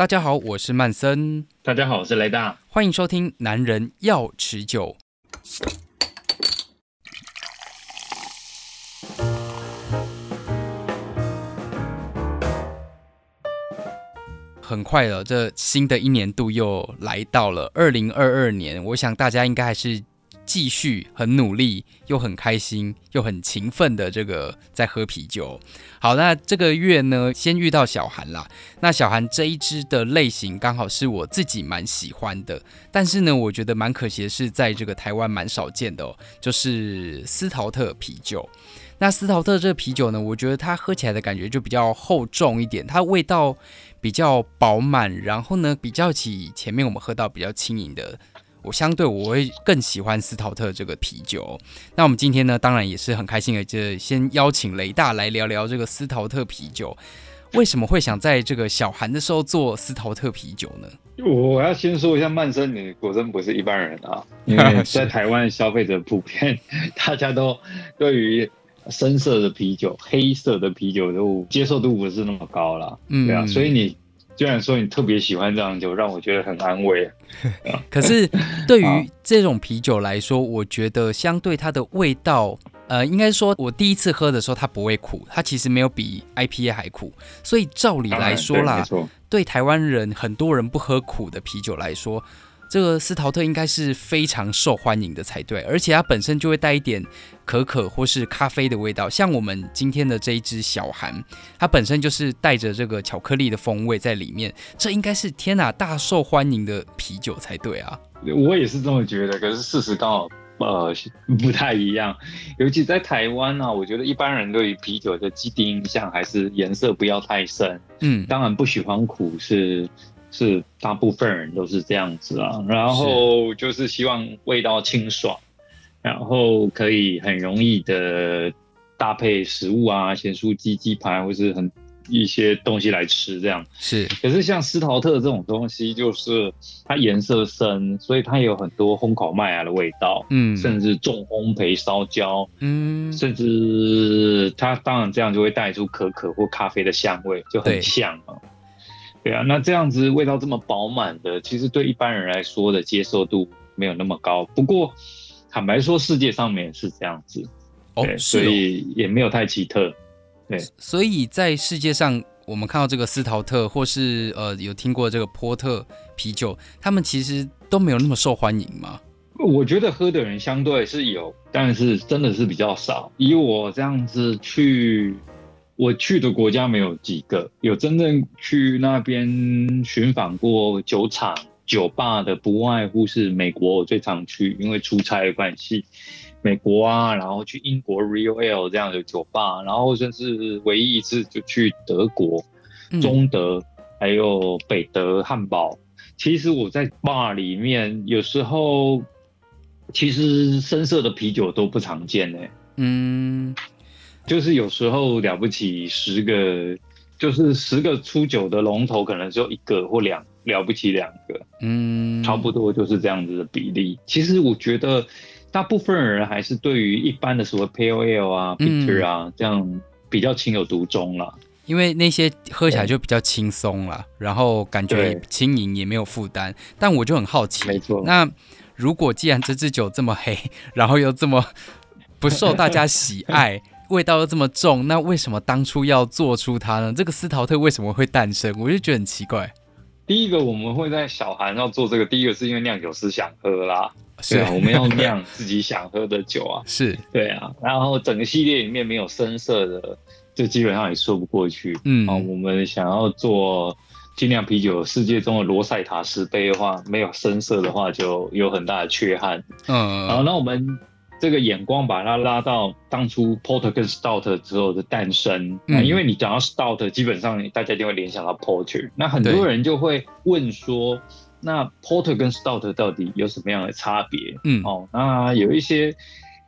大家好，我是曼森。大家好，我是雷大。欢迎收听《男人要持久》。很快了，这新的一年度又来到了二零二二年。我想大家应该还是。继续很努力，又很开心，又很勤奋的这个在喝啤酒。好，那这个月呢，先遇到小韩啦。那小韩这一支的类型刚好是我自己蛮喜欢的，但是呢，我觉得蛮可惜的是，在这个台湾蛮少见的哦，就是斯陶特啤酒。那斯陶特这个啤酒呢，我觉得它喝起来的感觉就比较厚重一点，它味道比较饱满，然后呢，比较起前面我们喝到比较轻盈的。我相对我会更喜欢斯陶特这个啤酒。那我们今天呢，当然也是很开心的，就先邀请雷大来聊聊这个斯陶特啤酒。为什么会想在这个小寒的时候做斯陶特啤酒呢？我要先说一下，曼森，你果真不是一般人啊！因为在台湾消费者普遍，大家都对于深色的啤酒、黑色的啤酒都接受度不是那么高了。嗯，对啊，所以你。虽然说你特别喜欢这样酒，让我觉得很安慰。可是对于这种啤酒来说，我觉得相对它的味道，呃，应该说我第一次喝的时候它不会苦，它其实没有比 IPA 还苦。所以照理来说啦，对，对台湾人很多人不喝苦的啤酒来说。这个斯陶特应该是非常受欢迎的才对，而且它本身就会带一点可可或是咖啡的味道。像我们今天的这一支小韩，它本身就是带着这个巧克力的风味在里面，这应该是天哪大受欢迎的啤酒才对啊！我也是这么觉得，可是事实刚好呃不太一样。尤其在台湾啊，我觉得一般人对于啤酒的既定印象还是颜色不要太深，嗯，当然不喜欢苦是。是大部分人都是这样子啊，然后就是希望味道清爽，然后可以很容易的搭配食物啊，咸酥鸡、鸡排或是很一些东西来吃这样。是，可是像斯陶特这种东西，就是它颜色深，所以它有很多烘烤麦芽的味道，嗯，甚至重烘焙烧焦，嗯，甚至它当然这样就会带出可可或咖啡的香味，就很像啊。对啊，那这样子味道这么饱满的，其实对一般人来说的接受度没有那么高。不过，坦白说，世界上面是这样子，哦，所以也没有太奇特。对，所以在世界上，我们看到这个斯陶特，或是呃有听过这个波特啤酒，他们其实都没有那么受欢迎吗？我觉得喝的人相对是有，但是真的是比较少。以我这样子去。我去的国家没有几个，有真正去那边寻访过酒厂、酒吧的，不外乎是美国，我最常去，因为出差的关系，美国啊，然后去英国 Rio Ale 这样的酒吧，然后甚至唯一一次就去德国、中德，还有北德汉堡。其实我在 bar 里面，有时候其实深色的啤酒都不常见呢。嗯。就是有时候了不起十个，就是十个出九的龙头，可能只有一个或两，了不起两个，嗯，差不多就是这样子的比例。其实我觉得大部分人还是对于一般的什么 Ale 啊、Bitter 啊、嗯、这样比较情有独钟了，因为那些喝起来就比较轻松了，然后感觉轻盈也没有负担。但我就很好奇，没错，那如果既然这支酒这么黑，然后又这么不受大家喜爱。味道又这么重，那为什么当初要做出它呢？这个斯陶特为什么会诞生？我就觉得很奇怪。第一个，我们会在小韩要做这个，第一个是因为酿酒师想喝啦，是啊，我们要酿自己想喝的酒啊，是对啊。然后整个系列里面没有深色的，就基本上也说不过去。嗯啊，我们想要做精酿啤酒，世界中的罗塞塔石杯的话，没有深色的话，就有很大的缺憾。嗯，然后那我们。这个眼光把它拉到当初 Porter 跟 Stout 之后的诞生，嗯，因为你讲到 Stout，基本上大家就会联想到 Porter，那很多人就会问说，那 Porter 跟 Stout 到底有什么样的差别？嗯，哦，那有一些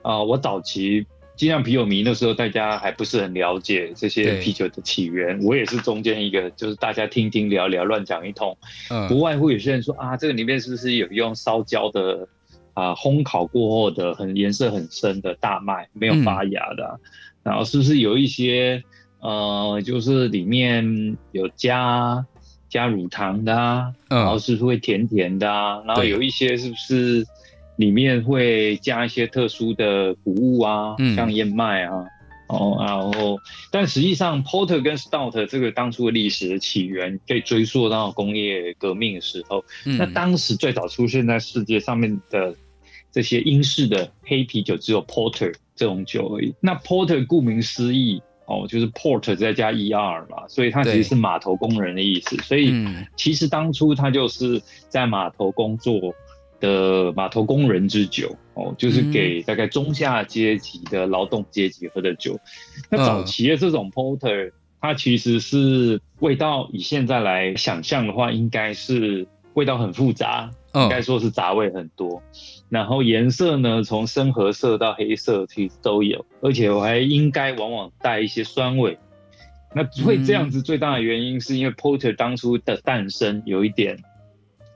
啊，呃，我早期精酿啤酒迷的时候，大家还不是很了解这些啤酒的起源，我也是中间一个，就是大家听听聊聊，乱讲一通，嗯，不外乎有些人说啊，这个里面是不是有用烧焦的？啊，烘烤过后的很颜色很深的大麦，没有发芽的，啊嗯，然后是不是有一些呃，就是里面有加加乳糖的啊？嗯、然后是不是会甜甜的啊？然后有一些是不是里面会加一些特殊的谷物啊？嗯、像燕麦啊。哦，然后，但实际上，Porter 跟 Stout 这个当初的历史的起源可以追溯到工业革命的时候。嗯、那当时最早出现在世界上面的这些英式的黑啤酒，只有 Porter 这种酒而已。那 Porter 顾名思义，哦，就是 Port 再加 er 嘛，所以它其实是码头工人的意思。所以，其实当初他就是在码头工作。的码头工人之酒哦，就是给大概中下阶级的劳动阶级喝的酒。嗯、那早期的这种 porter，它其实是味道，以现在来想象的话，应该是味道很复杂，应该说是杂味很多。嗯、然后颜色呢，从深褐色到黑色其实都有，而且我还应该往往带一些酸味。那会这样子最大的原因，是因为 porter 当初的诞生有一点。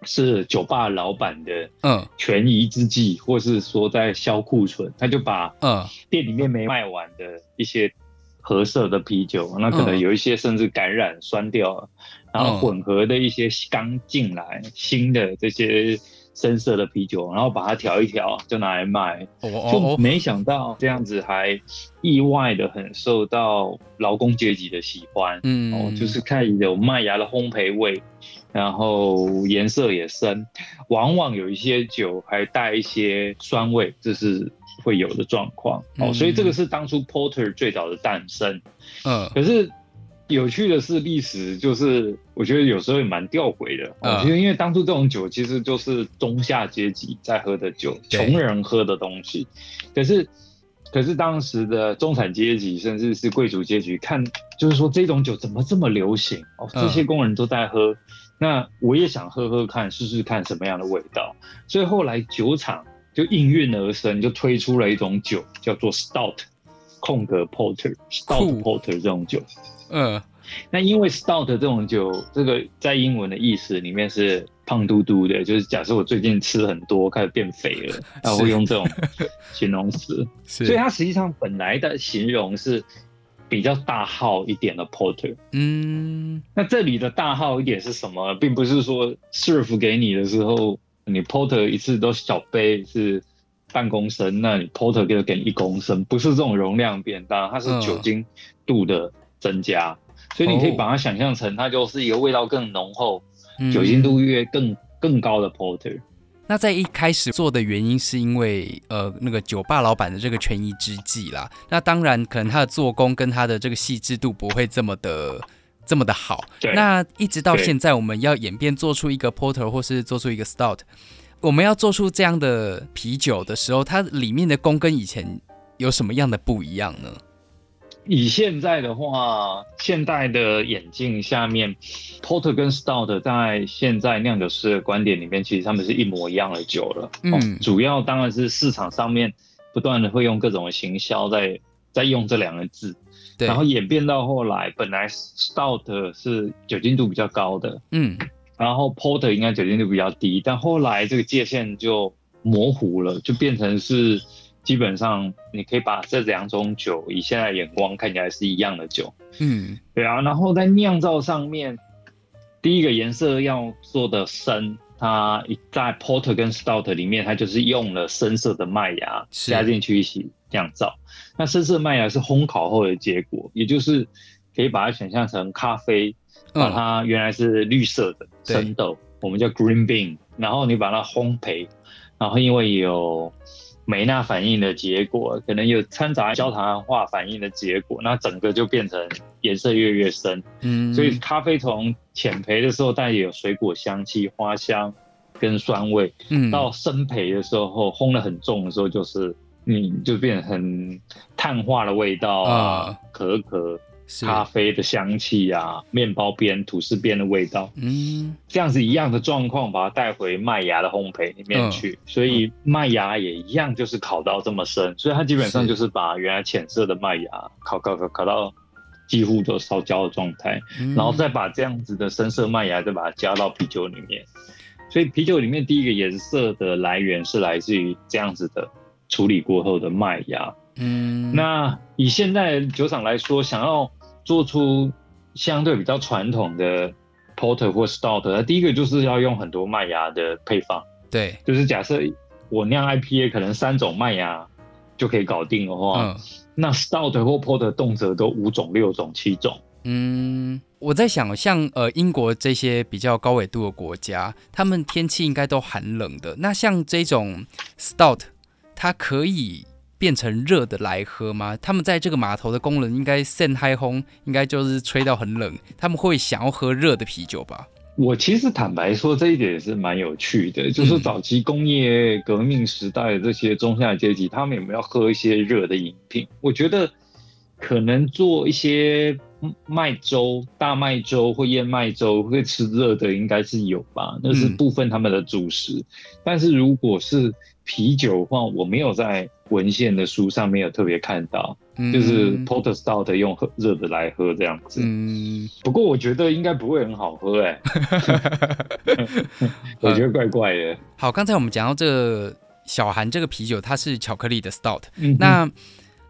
是酒吧老板的嗯。权宜之计，嗯、或是说在销库存，他就把嗯。店里面没卖完的一些褐色的啤酒，嗯、那可能有一些甚至感染酸掉了，嗯、然后混合的一些刚进来新的这些深色的啤酒，然后把它调一调就拿来卖，就没想到这样子还意外的很受到劳工阶级的喜欢，嗯。哦，就是看有麦芽的烘焙味。然后颜色也深，往往有一些酒还带一些酸味，这是会有的状况。嗯、哦，所以这个是当初 Porter 最早的诞生。嗯，可是有趣的是，历史就是我觉得有时候也蛮吊诡的。嗯，其实因为当初这种酒其实就是中下阶级在喝的酒，对穷人喝的东西。可是，可是当时的中产阶级甚至是贵族阶级看，就是说这种酒怎么这么流行？哦，这些工人都在喝。嗯那我也想喝喝看，试试看什么样的味道，所以后来酒厂就应运而生，就推出了一种酒，叫做 Stout，空格 Porter，Stout Porter 这种酒。嗯，那因为 Stout 这种酒，这个在英文的意思里面是胖嘟嘟的，就是假设我最近吃很多，开始变肥了，然后会用这种形容词，所以它实际上本来的形容是。比较大号一点的 porter，嗯，那这里的大号一点是什么？并不是说 serve 给你的时候，你 porter 一次都小杯是半公升，那你 porter 就给你一公升，不是这种容量变大，它是酒精度的增加，嗯、所以你可以把它想象成它就是一个味道更浓厚、嗯、酒精度越更更高的 porter。那在一开始做的原因是因为，呃，那个酒吧老板的这个权宜之计啦。那当然，可能他的做工跟他的这个细致度不会这么的这么的好。对那一直到现在，我们要演变做出一个 porter 或是做出一个 stout，我们要做出这样的啤酒的时候，它里面的工跟以前有什么样的不一样呢？以现在的话，现代的眼镜下面，Porter 跟 Stout 在现在酿酒师的观点里面，其实他们是一模一样的酒了。嗯、哦，主要当然是市场上面不断的会用各种的行销在在用这两个字，对然后演变到后来，本来 Stout 是酒精度比较高的，嗯，然后 Porter 应该酒精度比较低，但后来这个界限就模糊了，就变成是。基本上，你可以把这两种酒以现在眼光看起来是一样的酒，嗯，对啊。然后在酿造上面，第一个颜色要做的深，它在 Porter 跟 Stout 里面，它就是用了深色的麦芽加进去一起酿造。那深色麦芽是烘烤后的结果，也就是可以把它想象成咖啡，把它原来是绿色的生豆，对我们叫 Green Bean，然后你把它烘焙，然后因为有梅纳反应的结果，可能有掺杂焦糖化反应的结果，那整个就变成颜色越越深。嗯，所以咖啡从浅焙的时候带有水果香气、花香跟酸味，嗯，到深焙的时候烘得很重的时候，就是嗯，就变成很碳化的味道啊，可可。咖啡的香气啊，面包边、吐司边的味道，嗯，这样子一样的状况，把它带回麦芽的烘焙里面去，嗯、所以麦芽也一样，就是烤到这么深，所以它基本上就是把原来浅色的麦芽烤烤烤烤到几乎都烧焦的状态，嗯、然后再把这样子的深色麦芽再把它加到啤酒里面，所以啤酒里面第一个颜色的来源是来自于这样子的处理过后的麦芽，嗯，那以现在酒厂来说，想要做出相对比较传统的 porter 或 stout，那第一个就是要用很多麦芽的配方。对，就是假设我酿 IPA 可能三种麦芽就可以搞定的话，嗯、那 stout 或 porter 动辄都五种、六种、七种。嗯，我在想，像呃英国这些比较高纬度的国家，他们天气应该都寒冷的。那像这种 stout，它可以变成热的来喝吗？他们在这个码头的工人应该扇海风，应该就是吹到很冷，他们会想要喝热的啤酒吧？我其实坦白说，这一点也是蛮有趣的，就是早期工业革命时代的这些中下阶级，他们有没有喝一些热的饮品？我觉得可能做一些。麦粥、大麦粥或燕麦粥会吃热的，应该是有吧？那是部分他们的主食。嗯、但是如果是啤酒的话，我没有在文献的书上没有特别看到，嗯、就是 Porter Stout 用喝热的来喝这样子。嗯，不过我觉得应该不会很好喝哎、欸，我觉得怪怪的。好，刚才我们讲到这个小韩这个啤酒，它是巧克力的 Stout，、嗯、那。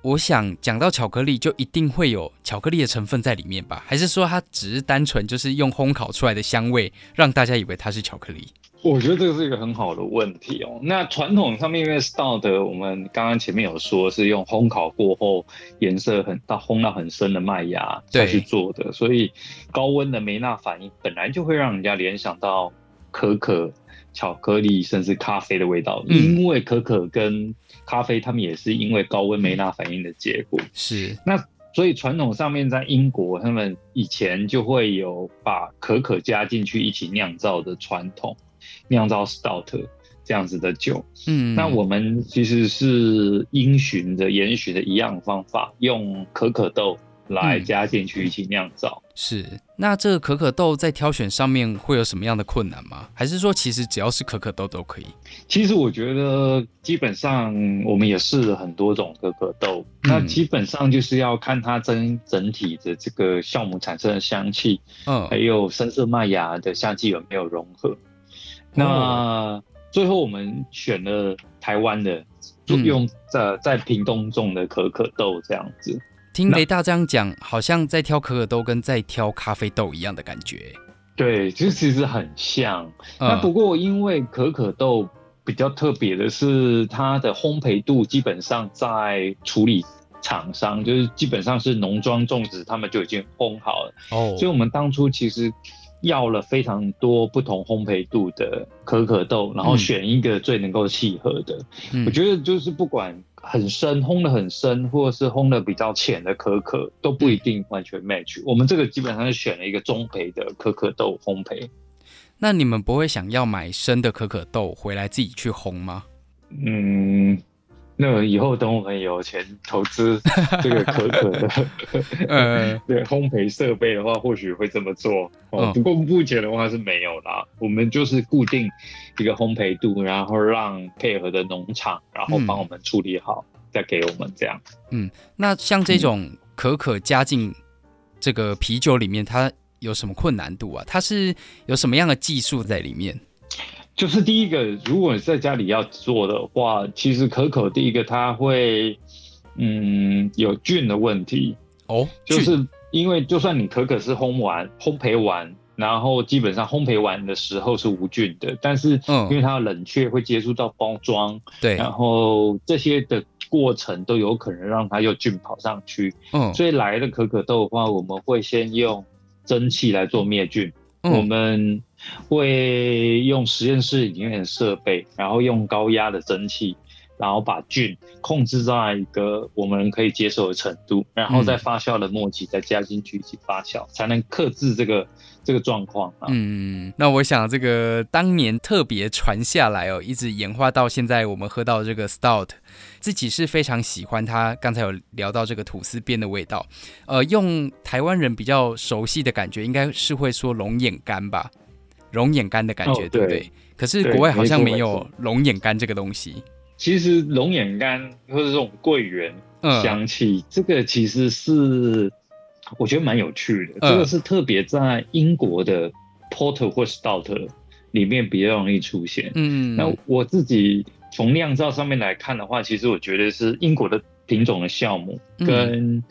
我想讲到巧克力，就一定会有巧克力的成分在里面吧？还是说它只是单纯就是用烘烤出来的香味，让大家以为它是巧克力？我觉得这个是一个很好的问题哦。那传统上面因为 Stout，我们刚刚前面有说是用烘烤过后颜色很到烘到很深的麦芽再去做的，所以高温的梅纳反应本来就会让人家联想到可可。巧克力甚至咖啡的味道，因为可可跟咖啡，它们也是因为高温梅纳反应的结果。是，那所以传统上面在英国，他们以前就会有把可可加进去一起酿造的传统，酿造 stout 这样子的酒。嗯，那我们其实是因循着延续的一样方法，用可可豆。来加进去一起酿造。嗯，是。那这个可可豆在挑选上面会有什么样的困难吗？还是说其实只要是可可豆都可以？其实我觉得基本上我们也试了很多种可可豆，嗯、那基本上就是要看它整整体的这个酵母产生的香气，嗯，还有深色麦芽的香气有没有融合。哦、那最后我们选了台湾的，就用在在屏东种的可可豆这样子。听雷大这样讲，好像在挑可可豆跟在挑咖啡豆一样的感觉。对，就其实很像。嗯、那不过因为可可豆比较特别的是，它的烘焙度基本上在处理厂商，就是基本上是农庄种植，他们就已经烘好了。哦，所以我们当初其实要了非常多不同烘焙度的可可豆，然后选一个最能够契合的。嗯、我觉得就是不管。很深，烘的很深，或者是烘的比较浅的可可都不一定完全 match。我们这个基本上是选了一个中培的可可豆烘焙。那你们不会想要买生的可可豆回来自己去烘吗？嗯。那以后等我们有钱投资这个可可的，呃，对 烘焙设备的话，或许会这么做。哦，不过目前的话是没有啦。我们就是固定一个烘焙度，然后让配合的农场，然后帮我们处理好，嗯、再给我们这样。嗯，那像这种可可加进这个啤酒里面，它有什么困难度啊？它是有什么样的技术在里面？就是第一个，如果你在家里要做的话，其实可可第一个它会，嗯，有菌的问题哦。就是因为就算你可可是烘完、烘焙完，然后基本上烘焙完的时候是无菌的，但是因为它冷却会接触到包装，对，然后这些的过程都有可能让它有菌跑上去。嗯，所以来的可可豆的话，我们会先用蒸汽来做灭菌。嗯、我们会用实验室里面的设备，然后用高压的蒸汽，然后把菌控制在一个我们可以接受的程度，然后在发酵的末期再加进去一起发酵，嗯、才能克制这个这个状况啊。嗯，那我想这个当年特别传下来哦，一直演化到现在，我们喝到这个 Stout。自己是非常喜欢它，刚才有聊到这个吐司边的味道，呃，用台湾人比较熟悉的感觉，应该是会说龙眼干吧，龙眼干的感觉，哦、对不对？可是国外好像没有龙眼干这个东西。其实龙眼干或者这种桂圆香气，嗯、这个其实是我觉得蛮有趣的，嗯、这个是特别在英国的 Porter 或 Stout 里面比较容易出现。嗯，那我自己。从酿造上面来看的话，其实我觉得是英国的品种的酵母跟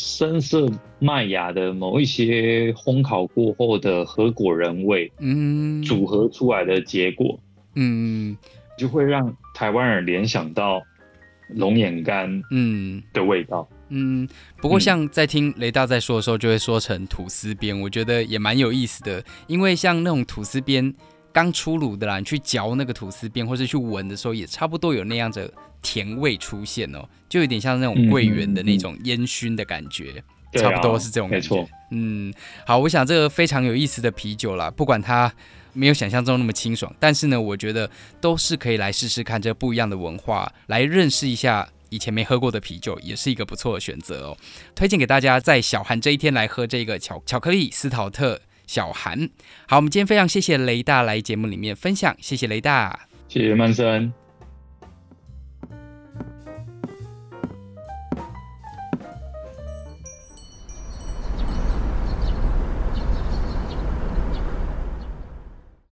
深色麦芽的某一些烘烤过后的核果仁味，嗯，组合出来的结果，嗯，就会让台湾人联想到龙眼干，嗯的味道，嗯，嗯。不过像在听雷大在说的时候，就会说成吐司边，我觉得也蛮有意思的，因为像那种吐司边。刚出炉的啦，你去嚼那个吐司边，或是去闻的时候，也差不多有那样的甜味出现哦，就有点像那种桂圆的那种烟熏的感觉，嗯嗯、差不多是这种感觉。啊、嗯，好，我想这个非常有意思的啤酒啦，不管它没有想象中那么清爽，但是呢，我觉得都是可以来试试看这不一样的文化，来认识一下以前没喝过的啤酒，也是一个不错的选择哦。推荐给大家在小寒这一天来喝这个巧巧克力斯陶特。小韩，好，我们今天非常谢谢雷大来节目里面分享，谢谢雷大，谢谢曼森。